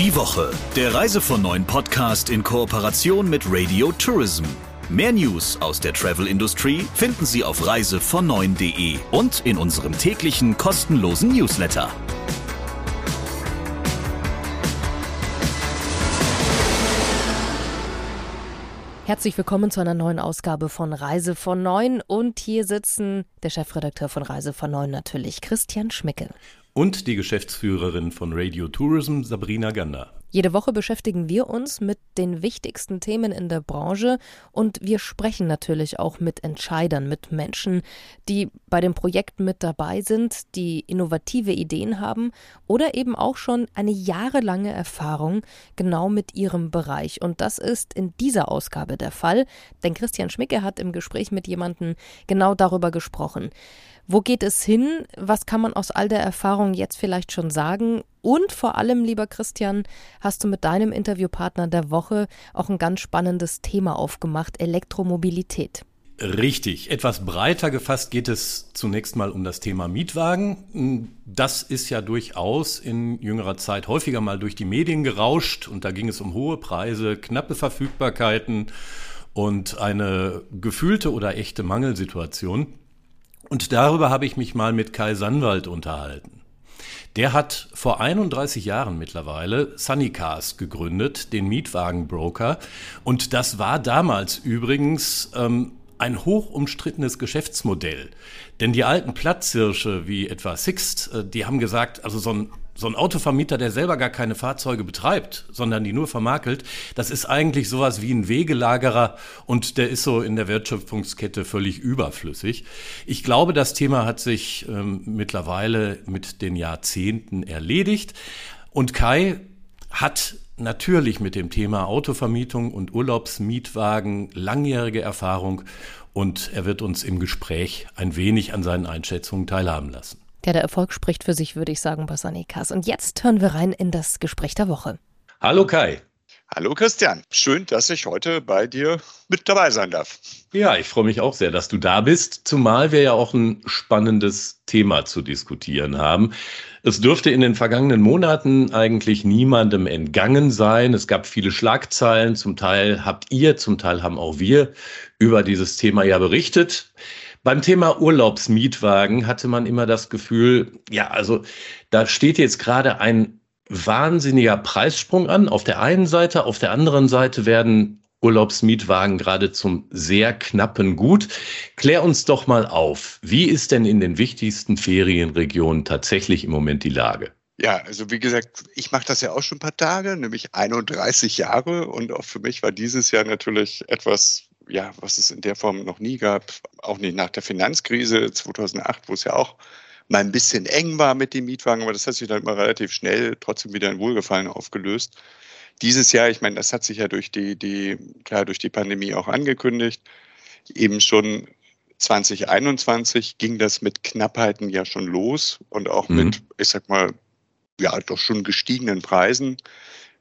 Die Woche, der Reise von neuen Podcast in Kooperation mit Radio Tourism. Mehr News aus der Travel-Industrie finden Sie auf reisevon9.de und in unserem täglichen kostenlosen Newsletter. Herzlich willkommen zu einer neuen Ausgabe von Reise von Neun. Und hier sitzen der Chefredakteur von Reise von Neun natürlich, Christian Schmicke und die Geschäftsführerin von Radio Tourism, Sabrina Gander. Jede Woche beschäftigen wir uns mit den wichtigsten Themen in der Branche und wir sprechen natürlich auch mit Entscheidern, mit Menschen, die bei dem Projekt mit dabei sind, die innovative Ideen haben oder eben auch schon eine jahrelange Erfahrung genau mit ihrem Bereich. Und das ist in dieser Ausgabe der Fall, denn Christian Schmicke hat im Gespräch mit jemandem genau darüber gesprochen. Wo geht es hin? Was kann man aus all der Erfahrung jetzt vielleicht schon sagen? Und vor allem, lieber Christian, hast du mit deinem Interviewpartner der Woche auch ein ganz spannendes Thema aufgemacht, Elektromobilität. Richtig. Etwas breiter gefasst geht es zunächst mal um das Thema Mietwagen. Das ist ja durchaus in jüngerer Zeit häufiger mal durch die Medien gerauscht und da ging es um hohe Preise, knappe Verfügbarkeiten und eine gefühlte oder echte Mangelsituation. Und darüber habe ich mich mal mit Kai Sandwald unterhalten. Der hat vor 31 Jahren mittlerweile Sunnycars gegründet, den Mietwagenbroker. Und das war damals übrigens ähm, ein hoch umstrittenes Geschäftsmodell. Denn die alten Platzhirsche wie etwa Sixt, äh, die haben gesagt, also so ein so ein Autovermieter, der selber gar keine Fahrzeuge betreibt, sondern die nur vermakelt, das ist eigentlich sowas wie ein Wegelagerer und der ist so in der Wertschöpfungskette völlig überflüssig. Ich glaube, das Thema hat sich ähm, mittlerweile mit den Jahrzehnten erledigt und Kai hat natürlich mit dem Thema Autovermietung und Urlaubsmietwagen langjährige Erfahrung und er wird uns im Gespräch ein wenig an seinen Einschätzungen teilhaben lassen. Ja, der Erfolg spricht für sich, würde ich sagen, bei Sanikas. Und jetzt hören wir rein in das Gespräch der Woche. Hallo Kai. Hallo Christian, schön, dass ich heute bei dir mit dabei sein darf. Ja, ich freue mich auch sehr, dass du da bist, zumal wir ja auch ein spannendes Thema zu diskutieren haben. Es dürfte in den vergangenen Monaten eigentlich niemandem entgangen sein. Es gab viele Schlagzeilen, zum Teil habt ihr, zum Teil haben auch wir über dieses Thema ja berichtet. Beim Thema Urlaubsmietwagen hatte man immer das Gefühl, ja, also da steht jetzt gerade ein wahnsinniger Preissprung an. Auf der einen Seite, auf der anderen Seite werden Urlaubsmietwagen gerade zum sehr knappen Gut. Klär uns doch mal auf, wie ist denn in den wichtigsten Ferienregionen tatsächlich im Moment die Lage? Ja, also wie gesagt, ich mache das ja auch schon ein paar Tage, nämlich 31 Jahre und auch für mich war dieses Jahr natürlich etwas ja, was es in der Form noch nie gab, auch nicht nach der Finanzkrise 2008, wo es ja auch mal ein bisschen eng war mit den Mietwagen, aber das hat sich dann immer relativ schnell trotzdem wieder in Wohlgefallen aufgelöst. Dieses Jahr, ich meine, das hat sich ja durch die, die, klar, durch die Pandemie auch angekündigt. Eben schon 2021 ging das mit Knappheiten ja schon los und auch mhm. mit, ich sag mal, ja, doch schon gestiegenen Preisen.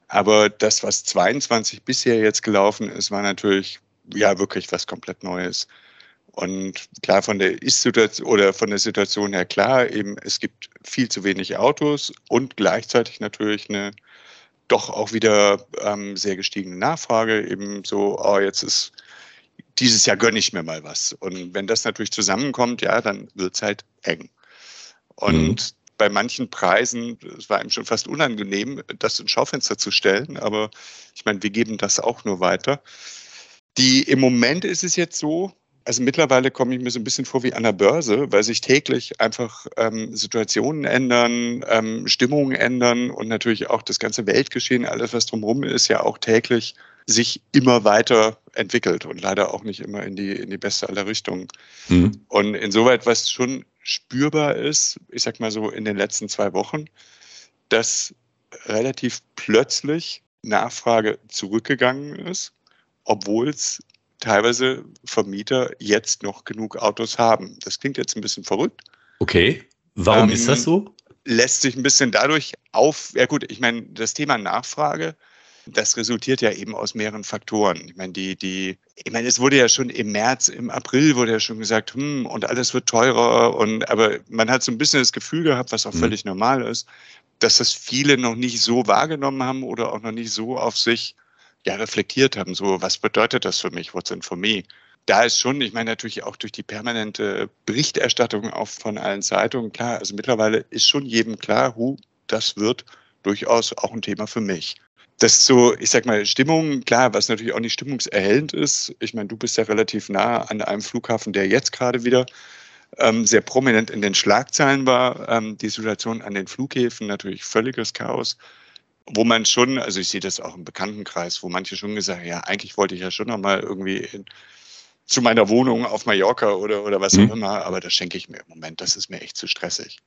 Aber das, was 22 bisher jetzt gelaufen ist, war natürlich ja wirklich was komplett Neues. Und klar, von der Ist-Situation oder von der Situation her klar, eben es gibt viel zu wenig Autos und gleichzeitig natürlich eine doch auch wieder ähm, sehr gestiegene Nachfrage. Eben so, oh, jetzt ist dieses Jahr gönne ich mir mal was. Und wenn das natürlich zusammenkommt, ja, dann wird es halt eng. Und mhm. bei manchen Preisen, es war ihm schon fast unangenehm, das ins Schaufenster zu stellen, aber ich meine, wir geben das auch nur weiter. Die, Im Moment ist es jetzt so, also mittlerweile komme ich mir so ein bisschen vor wie an der Börse, weil sich täglich einfach ähm, Situationen ändern, ähm, Stimmungen ändern und natürlich auch das ganze Weltgeschehen, alles was drumherum ist, ja auch täglich sich immer weiter entwickelt und leider auch nicht immer in die, in die beste aller Richtungen. Mhm. Und insoweit, was schon spürbar ist, ich sag mal so in den letzten zwei Wochen, dass relativ plötzlich Nachfrage zurückgegangen ist obwohl es teilweise Vermieter jetzt noch genug Autos haben. Das klingt jetzt ein bisschen verrückt. Okay, warum ähm, ist das so? Lässt sich ein bisschen dadurch auf, ja gut, ich meine, das Thema Nachfrage, das resultiert ja eben aus mehreren Faktoren. Ich meine, die, die, ich meine, es wurde ja schon im März, im April wurde ja schon gesagt, hm, und alles wird teurer und aber man hat so ein bisschen das Gefühl gehabt, was auch mhm. völlig normal ist, dass das viele noch nicht so wahrgenommen haben oder auch noch nicht so auf sich ja, reflektiert haben. So, was bedeutet das für mich? What's in for me? Da ist schon, ich meine natürlich auch durch die permanente Berichterstattung auch von allen Zeitungen klar, also mittlerweile ist schon jedem klar, hu, das wird durchaus auch ein Thema für mich. Das ist so, ich sag mal, Stimmung, klar, was natürlich auch nicht stimmungserhellend ist. Ich meine, du bist ja relativ nah an einem Flughafen, der jetzt gerade wieder ähm, sehr prominent in den Schlagzeilen war. Ähm, die Situation an den Flughäfen natürlich völliges Chaos, wo man schon, also ich sehe das auch im Bekanntenkreis, wo manche schon gesagt haben, ja, eigentlich wollte ich ja schon noch mal irgendwie in, zu meiner Wohnung auf Mallorca oder, oder was mhm. auch immer, aber das schenke ich mir im Moment, das ist mir echt zu stressig.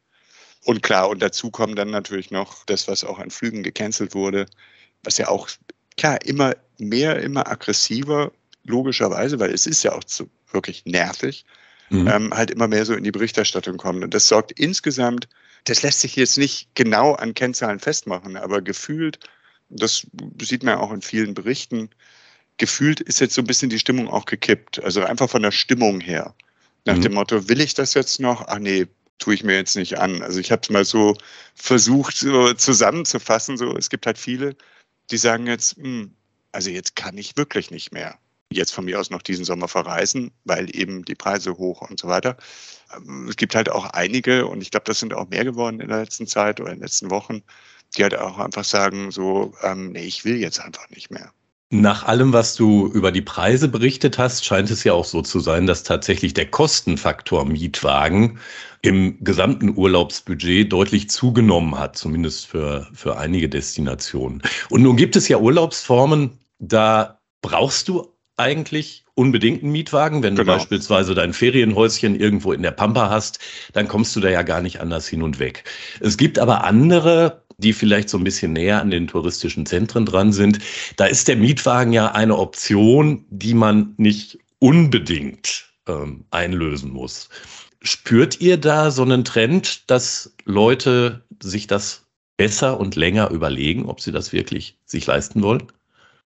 Und klar, und dazu kommt dann natürlich noch das, was auch an Flügen gecancelt wurde, was ja auch, klar, immer mehr, immer aggressiver, logischerweise, weil es ist ja auch so wirklich nervig, mhm. ähm, halt immer mehr so in die Berichterstattung kommt. Und das sorgt insgesamt, das lässt sich jetzt nicht genau an Kennzahlen festmachen, aber gefühlt, das sieht man auch in vielen Berichten, gefühlt ist jetzt so ein bisschen die Stimmung auch gekippt. Also einfach von der Stimmung her. Nach mhm. dem Motto, will ich das jetzt noch? Ach nee, tue ich mir jetzt nicht an. Also ich habe es mal so versucht so zusammenzufassen. So, es gibt halt viele, die sagen jetzt, hm, also jetzt kann ich wirklich nicht mehr jetzt von mir aus noch diesen Sommer verreisen, weil eben die Preise hoch und so weiter. Ähm, es gibt halt auch einige, und ich glaube, das sind auch mehr geworden in der letzten Zeit oder in den letzten Wochen, die halt auch einfach sagen, so, ähm, nee, ich will jetzt einfach nicht mehr. Nach allem, was du über die Preise berichtet hast, scheint es ja auch so zu sein, dass tatsächlich der Kostenfaktor Mietwagen im gesamten Urlaubsbudget deutlich zugenommen hat, zumindest für, für einige Destinationen. Und nun gibt es ja Urlaubsformen, da brauchst du eigentlich unbedingt einen Mietwagen. Wenn genau. du beispielsweise dein Ferienhäuschen irgendwo in der Pampa hast, dann kommst du da ja gar nicht anders hin und weg. Es gibt aber andere, die vielleicht so ein bisschen näher an den touristischen Zentren dran sind. Da ist der Mietwagen ja eine Option, die man nicht unbedingt ähm, einlösen muss. Spürt ihr da so einen Trend, dass Leute sich das besser und länger überlegen, ob sie das wirklich sich leisten wollen?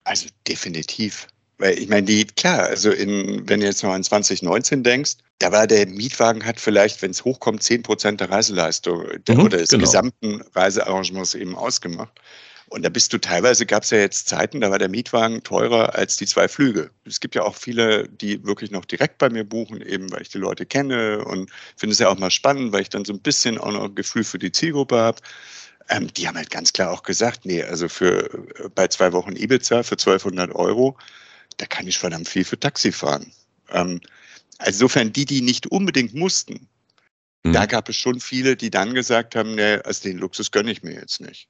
Also definitiv. Weil ich meine, die, klar, also in, wenn du jetzt noch an 2019 denkst, da war der Mietwagen hat vielleicht, wenn es hochkommt, 10 Prozent der Reiseleistung mhm, oder des genau. gesamten Reisearrangements eben ausgemacht. Und da bist du teilweise, gab es ja jetzt Zeiten, da war der Mietwagen teurer als die zwei Flüge. Es gibt ja auch viele, die wirklich noch direkt bei mir buchen, eben weil ich die Leute kenne und finde es ja auch mal spannend, weil ich dann so ein bisschen auch noch ein Gefühl für die Zielgruppe habe. Ähm, die haben halt ganz klar auch gesagt, nee, also für äh, bei zwei Wochen Ibiza für 1200 Euro, da kann ich verdammt viel für Taxi fahren. Ähm, insofern die, die nicht unbedingt mussten, mhm. da gab es schon viele, die dann gesagt haben, nee, also den Luxus gönne ich mir jetzt nicht.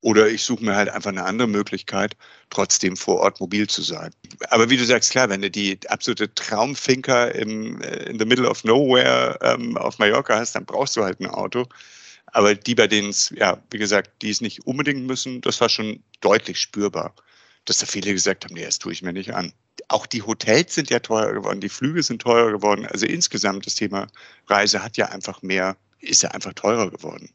Oder ich suche mir halt einfach eine andere Möglichkeit, trotzdem vor Ort mobil zu sein. Aber wie du sagst, klar, wenn du die absolute Traumfinker im, äh, in the middle of nowhere ähm, auf Mallorca hast, dann brauchst du halt ein Auto. Aber die, bei denen es, ja, wie gesagt, die es nicht unbedingt müssen, das war schon deutlich spürbar, dass da viele gesagt haben, nee, das tue ich mir nicht an. Auch die Hotels sind ja teurer geworden, die Flüge sind teurer geworden. Also insgesamt das Thema Reise hat ja einfach mehr, ist ja einfach teurer geworden.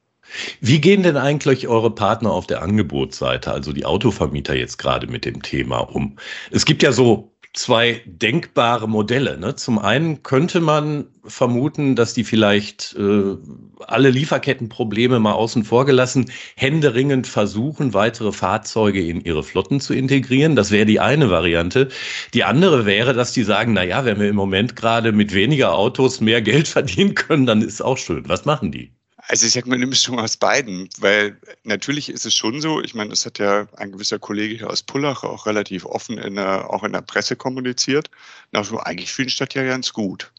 Wie gehen denn eigentlich eure Partner auf der Angebotsseite, also die Autovermieter jetzt gerade mit dem Thema um? Es gibt ja so zwei denkbare Modelle. Ne? Zum einen könnte man vermuten, dass die vielleicht äh, alle Lieferkettenprobleme mal außen vor gelassen, händeringend versuchen, weitere Fahrzeuge in ihre Flotten zu integrieren. Das wäre die eine Variante. Die andere wäre, dass die sagen, na ja, wenn wir im Moment gerade mit weniger Autos mehr Geld verdienen können, dann ist auch schön. Was machen die? Also ich sag mal eine Mischung aus beiden, weil natürlich ist es schon so, ich meine, das hat ja ein gewisser Kollege hier aus Pullach auch relativ offen in der, auch in der Presse kommuniziert. Na, so eigentlich für die Stadt ja ganz gut.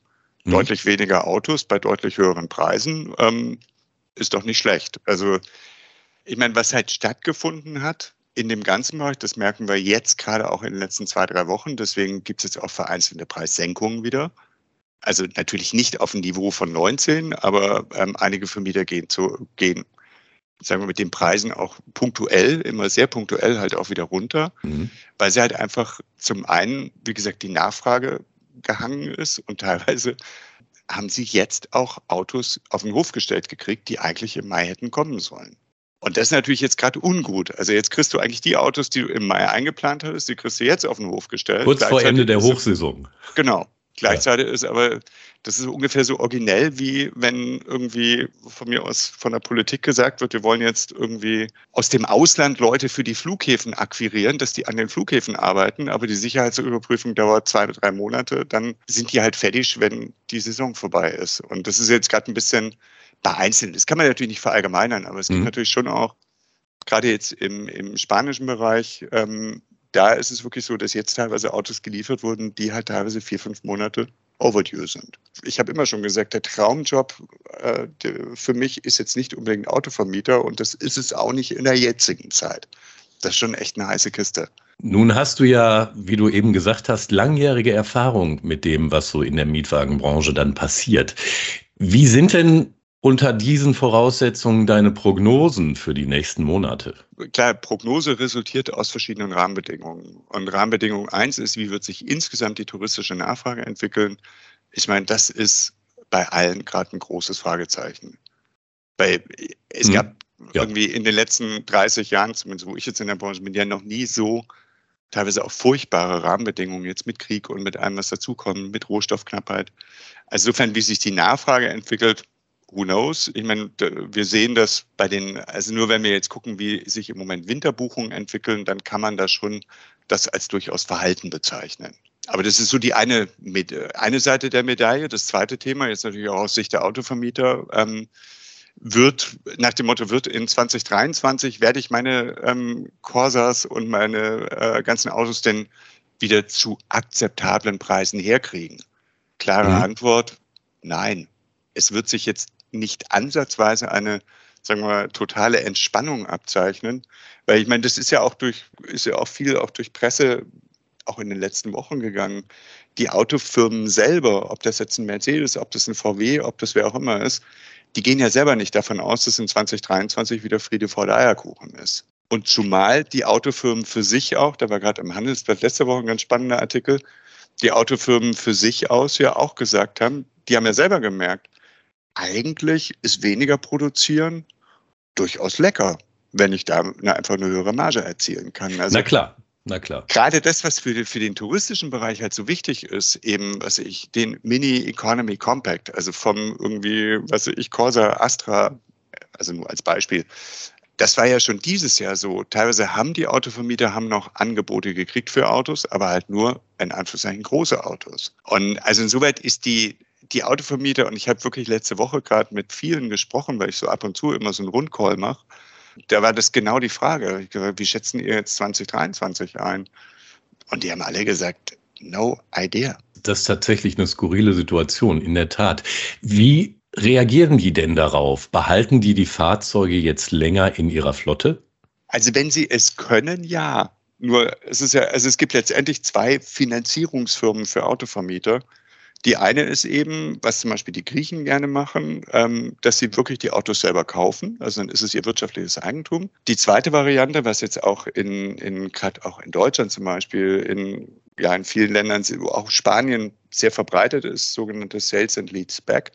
Mhm. Deutlich weniger Autos bei deutlich höheren Preisen ähm, ist doch nicht schlecht. Also ich meine, was halt stattgefunden hat in dem ganzen Bereich, das merken wir jetzt gerade auch in den letzten zwei, drei Wochen. Deswegen gibt es jetzt auch vereinzelte Preissenkungen wieder. Also natürlich nicht auf dem Niveau von 19, aber ähm, einige Vermieter gehen zu, gehen, sagen wir mit den Preisen auch punktuell, immer sehr punktuell halt auch wieder runter, mhm. weil sie halt einfach zum einen, wie gesagt, die Nachfrage gehangen ist und teilweise haben sie jetzt auch Autos auf den Hof gestellt gekriegt, die eigentlich im Mai hätten kommen sollen. Und das ist natürlich jetzt gerade ungut. Also jetzt kriegst du eigentlich die Autos, die du im Mai eingeplant hattest, die kriegst du jetzt auf den Hof gestellt. Kurz vor Ende der Hochsaison. Genau. Gleichzeitig ja. ist aber, das ist ungefähr so originell, wie wenn irgendwie von mir aus von der Politik gesagt wird, wir wollen jetzt irgendwie aus dem Ausland Leute für die Flughäfen akquirieren, dass die an den Flughäfen arbeiten, aber die Sicherheitsüberprüfung dauert zwei oder drei Monate, dann sind die halt fertig, wenn die Saison vorbei ist. Und das ist jetzt gerade ein bisschen bei Einzelnen. Das kann man natürlich nicht verallgemeinern, aber es gibt mhm. natürlich schon auch, gerade jetzt im, im spanischen Bereich, ähm, da ist es wirklich so, dass jetzt teilweise Autos geliefert wurden, die halt teilweise vier, fünf Monate overdue sind. Ich habe immer schon gesagt, der Traumjob äh, für mich ist jetzt nicht unbedingt Autovermieter und das ist es auch nicht in der jetzigen Zeit. Das ist schon echt eine heiße Kiste. Nun hast du ja, wie du eben gesagt hast, langjährige Erfahrung mit dem, was so in der Mietwagenbranche dann passiert. Wie sind denn unter diesen Voraussetzungen deine Prognosen für die nächsten Monate? Klar, Prognose resultiert aus verschiedenen Rahmenbedingungen. Und Rahmenbedingung eins ist, wie wird sich insgesamt die touristische Nachfrage entwickeln? Ich meine, das ist bei allen gerade ein großes Fragezeichen. Weil es hm. gab ja. irgendwie in den letzten 30 Jahren, zumindest wo ich jetzt in der Branche bin, ja noch nie so teilweise auch furchtbare Rahmenbedingungen jetzt mit Krieg und mit allem, was dazukommt, mit Rohstoffknappheit. Also insofern, wie sich die Nachfrage entwickelt, who knows? Ich meine, wir sehen das bei den, also nur wenn wir jetzt gucken, wie sich im Moment Winterbuchungen entwickeln, dann kann man da schon das als durchaus Verhalten bezeichnen. Aber das ist so die eine, eine Seite der Medaille. Das zweite Thema, jetzt natürlich auch aus Sicht der Autovermieter, ähm, wird nach dem Motto, wird in 2023, werde ich meine ähm, Corsas und meine äh, ganzen Autos denn wieder zu akzeptablen Preisen herkriegen? Klare mhm. Antwort, nein. Es wird sich jetzt nicht ansatzweise eine, sagen wir mal, totale Entspannung abzeichnen. Weil ich meine, das ist ja auch durch, ist ja auch viel auch durch Presse auch in den letzten Wochen gegangen. Die Autofirmen selber, ob das jetzt ein Mercedes, ob das ein VW, ob das wer auch immer ist, die gehen ja selber nicht davon aus, dass in 2023 wieder Friede vor der Eierkuchen ist. Und zumal die Autofirmen für sich auch, da war gerade im Handelsblatt letzte Woche ein ganz spannender Artikel, die Autofirmen für sich aus ja auch gesagt haben, die haben ja selber gemerkt, eigentlich ist weniger produzieren durchaus lecker, wenn ich da einfach eine höhere Marge erzielen kann. Also Na klar. Na klar. Gerade das, was für den, für den touristischen Bereich halt so wichtig ist, eben, was ich, den Mini Economy Compact, also vom irgendwie, was ich, Corsa Astra, also nur als Beispiel, das war ja schon dieses Jahr so. Teilweise haben die Autovermieter haben noch Angebote gekriegt für Autos, aber halt nur in Anführungszeichen große Autos. Und also insoweit ist die die Autovermieter, und ich habe wirklich letzte Woche gerade mit vielen gesprochen, weil ich so ab und zu immer so einen Rundcall mache, da war das genau die Frage. Wie schätzen ihr jetzt 2023 ein? Und die haben alle gesagt, no idea. Das ist tatsächlich eine skurrile Situation, in der Tat. Wie reagieren die denn darauf? Behalten die die Fahrzeuge jetzt länger in ihrer Flotte? Also wenn sie es können, ja. Nur es ist ja, also es gibt letztendlich zwei Finanzierungsfirmen für Autovermieter. Die eine ist eben, was zum Beispiel die Griechen gerne machen, ähm, dass sie wirklich die Autos selber kaufen. Also dann ist es ihr wirtschaftliches Eigentum. Die zweite Variante, was jetzt auch in, in gerade auch in Deutschland zum Beispiel, in, ja, in vielen Ländern, auch Spanien sehr verbreitet ist, sogenannte Sales and Leads Back.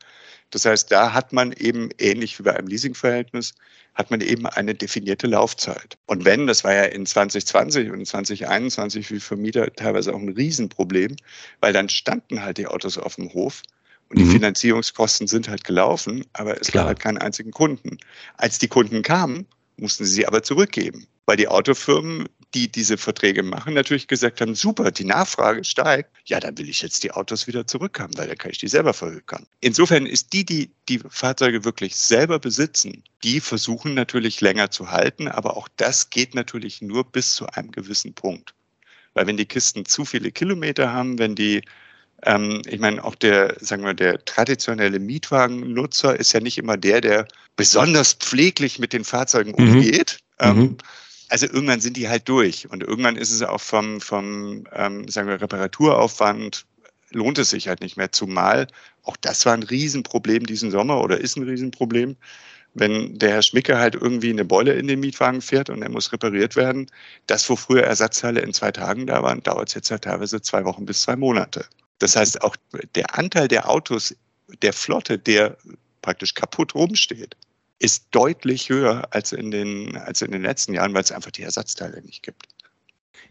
Das heißt, da hat man eben ähnlich wie bei einem Leasingverhältnis, hat man eben eine definierte Laufzeit. Und wenn, das war ja in 2020 und 2021 für Vermieter teilweise auch ein Riesenproblem, weil dann standen halt die Autos auf dem Hof und die mhm. Finanzierungskosten sind halt gelaufen, aber es Klar. gab halt keinen einzigen Kunden. Als die Kunden kamen, mussten sie sie aber zurückgeben, weil die Autofirmen die diese Verträge machen, natürlich gesagt haben, super, die Nachfrage steigt, ja, dann will ich jetzt die Autos wieder zurückhaben, weil dann kann ich die selber verhökern. Insofern ist die, die die Fahrzeuge wirklich selber besitzen, die versuchen natürlich länger zu halten, aber auch das geht natürlich nur bis zu einem gewissen Punkt. Weil wenn die Kisten zu viele Kilometer haben, wenn die ähm, ich meine, auch der, sagen wir, der traditionelle Mietwagennutzer ist ja nicht immer der, der besonders pfleglich mit den Fahrzeugen mhm. umgeht. Ähm, mhm. Also irgendwann sind die halt durch und irgendwann ist es auch vom, vom ähm, sagen wir, Reparaturaufwand lohnt es sich halt nicht mehr. Zumal auch das war ein Riesenproblem diesen Sommer oder ist ein Riesenproblem. Wenn der Herr Schmicke halt irgendwie eine Beule in den Mietwagen fährt und er muss repariert werden, das, wo früher Ersatzteile in zwei Tagen da waren, dauert es jetzt halt teilweise zwei Wochen bis zwei Monate. Das heißt, auch der Anteil der Autos der Flotte, der praktisch kaputt rumsteht, ist deutlich höher als in den, als in den letzten Jahren, weil es einfach die Ersatzteile nicht gibt.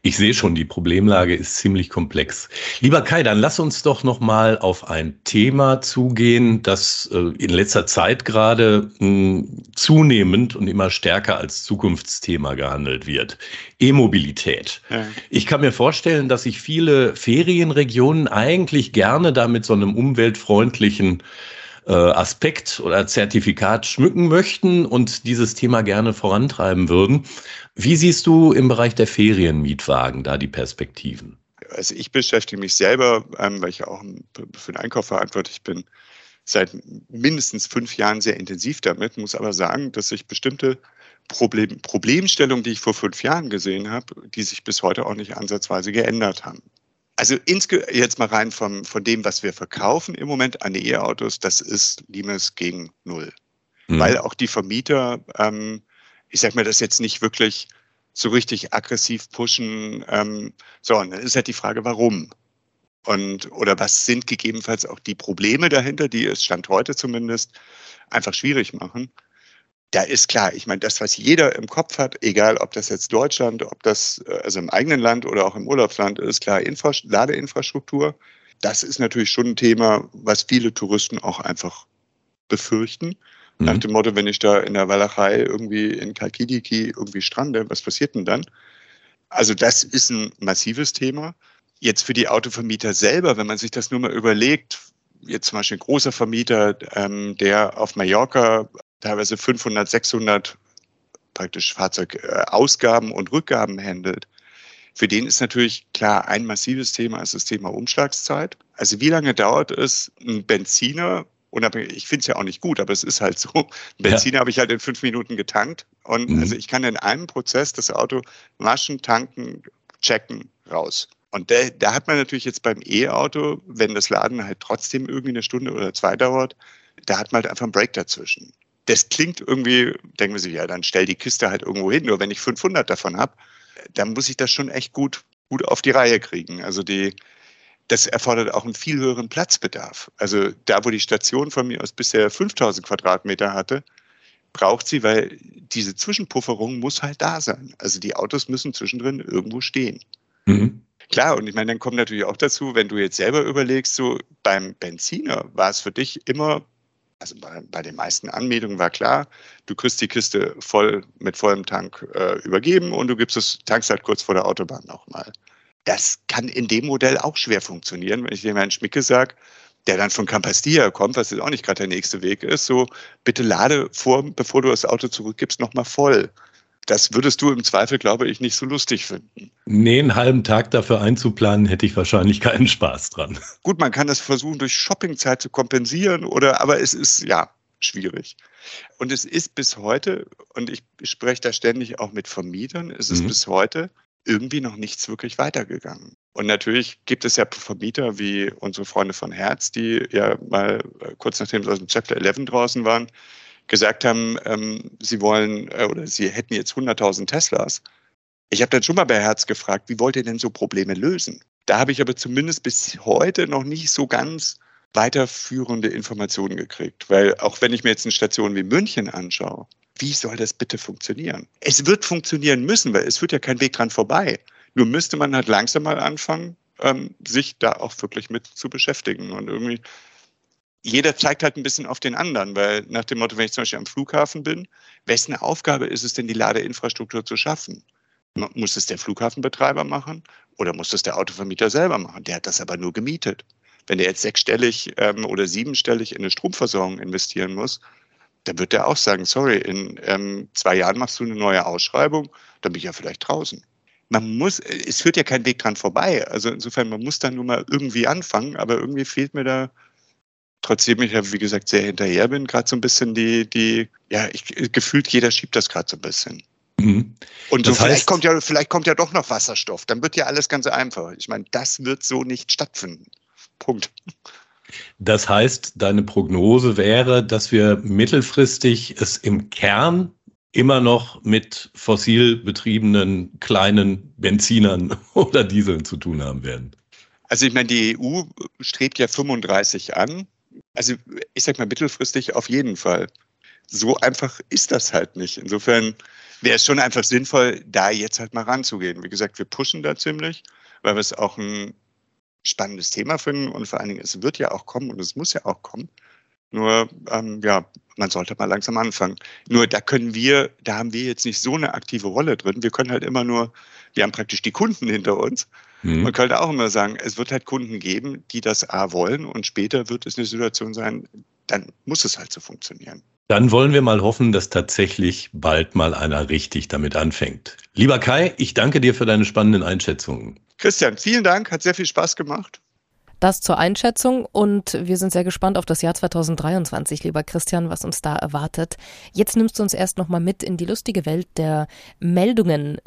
Ich sehe schon, die Problemlage ist ziemlich komplex. Lieber Kai, dann lass uns doch noch mal auf ein Thema zugehen, das äh, in letzter Zeit gerade hm, zunehmend und immer stärker als Zukunftsthema gehandelt wird. E-Mobilität. Ja. Ich kann mir vorstellen, dass sich viele Ferienregionen eigentlich gerne da mit so einem umweltfreundlichen äh, Aspekt oder Zertifikat schmücken möchten und dieses Thema gerne vorantreiben würden. Wie siehst du im Bereich der Ferienmietwagen da die Perspektiven? Also ich beschäftige mich selber, ähm, weil ich auch für den Einkauf verantwortlich bin, seit mindestens fünf Jahren sehr intensiv damit, muss aber sagen, dass sich bestimmte Problem, Problemstellungen, die ich vor fünf Jahren gesehen habe, die sich bis heute auch nicht ansatzweise geändert haben. Also jetzt mal rein vom, von dem, was wir verkaufen im Moment an die E-Autos, das ist Limes gegen Null. Mhm. Weil auch die Vermieter, ähm, ich sag mal, das jetzt nicht wirklich so richtig aggressiv pushen. Ähm, so, und dann ist halt die Frage, warum? Und, oder was sind gegebenenfalls auch die Probleme dahinter, die es Stand heute zumindest einfach schwierig machen? Da ist klar, ich meine, das, was jeder im Kopf hat, egal ob das jetzt Deutschland, ob das äh, also im eigenen Land oder auch im Urlaubsland ist, klar, Infra Ladeinfrastruktur. Das ist natürlich schon ein Thema, was viele Touristen auch einfach befürchten. Mhm. Nach dem Motto, wenn ich da in der Walachei irgendwie in Kalkidiki irgendwie strande, was passiert denn dann? Also das ist ein massives Thema. Jetzt für die Autovermieter selber, wenn man sich das nur mal überlegt, jetzt zum Beispiel ein großer Vermieter, ähm, der auf Mallorca teilweise 500, 600 praktisch Fahrzeugausgaben und Rückgaben handelt, für den ist natürlich klar ein massives Thema ist das Thema Umschlagszeit. Also wie lange dauert es, ein Benziner, unabhängig, ich finde es ja auch nicht gut, aber es ist halt so, ein Benziner ja. habe ich halt in fünf Minuten getankt und mhm. also ich kann in einem Prozess das Auto waschen, tanken, checken, raus. Und da, da hat man natürlich jetzt beim E-Auto, wenn das Laden halt trotzdem irgendwie eine Stunde oder zwei dauert, da hat man halt einfach einen Break dazwischen das klingt irgendwie, denken wir sich, ja, dann stell die Kiste halt irgendwo hin. Nur wenn ich 500 davon habe, dann muss ich das schon echt gut, gut auf die Reihe kriegen. Also die, das erfordert auch einen viel höheren Platzbedarf. Also da, wo die Station von mir aus bisher 5000 Quadratmeter hatte, braucht sie, weil diese Zwischenpufferung muss halt da sein. Also die Autos müssen zwischendrin irgendwo stehen. Mhm. Klar, und ich meine, dann kommt natürlich auch dazu, wenn du jetzt selber überlegst, so beim Benziner war es für dich immer also bei, bei, den meisten Anmeldungen war klar, du kriegst die Kiste voll mit vollem Tank äh, übergeben und du gibst es, tankst halt kurz vor der Autobahn nochmal. Das kann in dem Modell auch schwer funktionieren, wenn ich dem Herrn Schmicke sage, der dann von Campastia kommt, was jetzt auch nicht gerade der nächste Weg ist, so bitte lade vor, bevor du das Auto zurückgibst, nochmal voll. Das würdest du im Zweifel, glaube ich, nicht so lustig finden. Nee, einen halben Tag dafür einzuplanen, hätte ich wahrscheinlich keinen Spaß dran. Gut, man kann das versuchen, durch Shoppingzeit zu kompensieren, oder, aber es ist, ja, schwierig. Und es ist bis heute, und ich spreche da ständig auch mit Vermietern, es ist mhm. bis heute irgendwie noch nichts wirklich weitergegangen. Und natürlich gibt es ja Vermieter wie unsere Freunde von Herz, die ja mal kurz nachdem sie aus dem Chapter 11 draußen waren, gesagt haben, ähm, sie wollen äh, oder sie hätten jetzt 100.000 Teslas. Ich habe dann schon mal bei Herz gefragt, wie wollt ihr denn so Probleme lösen? Da habe ich aber zumindest bis heute noch nicht so ganz weiterführende Informationen gekriegt. Weil auch wenn ich mir jetzt eine Station wie München anschaue, wie soll das bitte funktionieren? Es wird funktionieren müssen, weil es führt ja kein Weg dran vorbei. Nur müsste man halt langsam mal anfangen, ähm, sich da auch wirklich mit zu beschäftigen. Und irgendwie jeder zeigt halt ein bisschen auf den anderen, weil nach dem Motto, wenn ich zum Beispiel am Flughafen bin, wessen Aufgabe ist es denn, die Ladeinfrastruktur zu schaffen? Muss es der Flughafenbetreiber machen oder muss es der Autovermieter selber machen? Der hat das aber nur gemietet. Wenn der jetzt sechsstellig ähm, oder siebenstellig in eine Stromversorgung investieren muss, dann wird der auch sagen, sorry, in ähm, zwei Jahren machst du eine neue Ausschreibung, dann bin ich ja vielleicht draußen. Man muss, es führt ja kein Weg dran vorbei. Also insofern, man muss dann nur mal irgendwie anfangen, aber irgendwie fehlt mir da trotzdem ich ja, wie gesagt, sehr hinterher bin, gerade so ein bisschen die, die, ja, ich, gefühlt jeder schiebt das gerade so ein bisschen. Mhm. Und so vielleicht kommt ja, vielleicht kommt ja doch noch Wasserstoff. Dann wird ja alles ganz einfach. Ich meine, das wird so nicht stattfinden. Punkt. Das heißt, deine Prognose wäre, dass wir mittelfristig es im Kern immer noch mit fossil betriebenen kleinen Benzinern oder Dieseln zu tun haben werden. Also ich meine, die EU strebt ja 35 an. Also ich sag mal mittelfristig auf jeden Fall. So einfach ist das halt nicht. Insofern, wäre es schon einfach sinnvoll, da jetzt halt mal ranzugehen. Wie gesagt, wir pushen da ziemlich, weil wir es auch ein spannendes Thema finden und vor allen Dingen, es wird ja auch kommen und es muss ja auch kommen. Nur, ähm, ja, man sollte mal langsam anfangen. Nur da können wir, da haben wir jetzt nicht so eine aktive Rolle drin. Wir können halt immer nur, wir haben praktisch die Kunden hinter uns. Mhm. Man könnte auch immer sagen, es wird halt Kunden geben, die das A wollen und später wird es eine Situation sein, dann muss es halt so funktionieren. Dann wollen wir mal hoffen, dass tatsächlich bald mal einer richtig damit anfängt. Lieber Kai, ich danke dir für deine spannenden Einschätzungen. Christian, vielen Dank, hat sehr viel Spaß gemacht. Das zur Einschätzung und wir sind sehr gespannt auf das Jahr 2023, lieber Christian, was uns da erwartet. Jetzt nimmst du uns erst noch mal mit in die lustige Welt der Meldungen.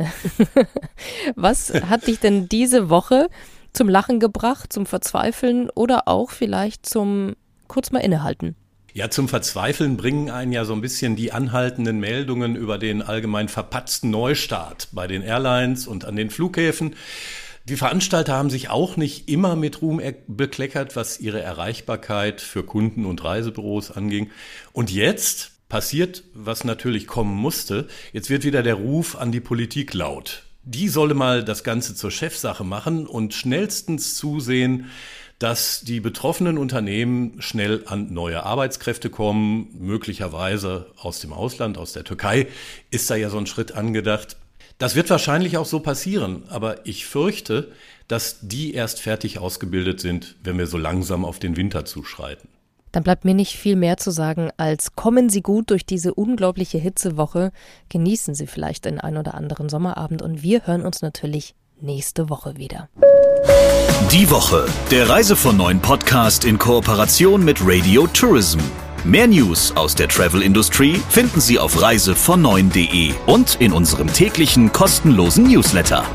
was hat dich denn diese Woche zum Lachen gebracht, zum Verzweifeln oder auch vielleicht zum kurz mal innehalten? Ja, zum Verzweifeln bringen einen ja so ein bisschen die anhaltenden Meldungen über den allgemein verpatzten Neustart bei den Airlines und an den Flughäfen. Die Veranstalter haben sich auch nicht immer mit Ruhm bekleckert, was ihre Erreichbarkeit für Kunden und Reisebüros anging. Und jetzt passiert, was natürlich kommen musste. Jetzt wird wieder der Ruf an die Politik laut. Die solle mal das Ganze zur Chefsache machen und schnellstens zusehen, dass die betroffenen Unternehmen schnell an neue Arbeitskräfte kommen, möglicherweise aus dem Ausland, aus der Türkei, ist da ja so ein Schritt angedacht. Das wird wahrscheinlich auch so passieren, aber ich fürchte, dass die erst fertig ausgebildet sind, wenn wir so langsam auf den Winter zuschreiten. Dann bleibt mir nicht viel mehr zu sagen, als kommen Sie gut durch diese unglaubliche Hitzewoche, genießen Sie vielleicht den ein oder anderen Sommerabend und wir hören uns natürlich nächste Woche wieder. Die Woche, der Reise von neuen Podcast in Kooperation mit Radio Tourism. Mehr News aus der Travel Industry finden Sie auf reisevon9.de und in unserem täglichen kostenlosen Newsletter.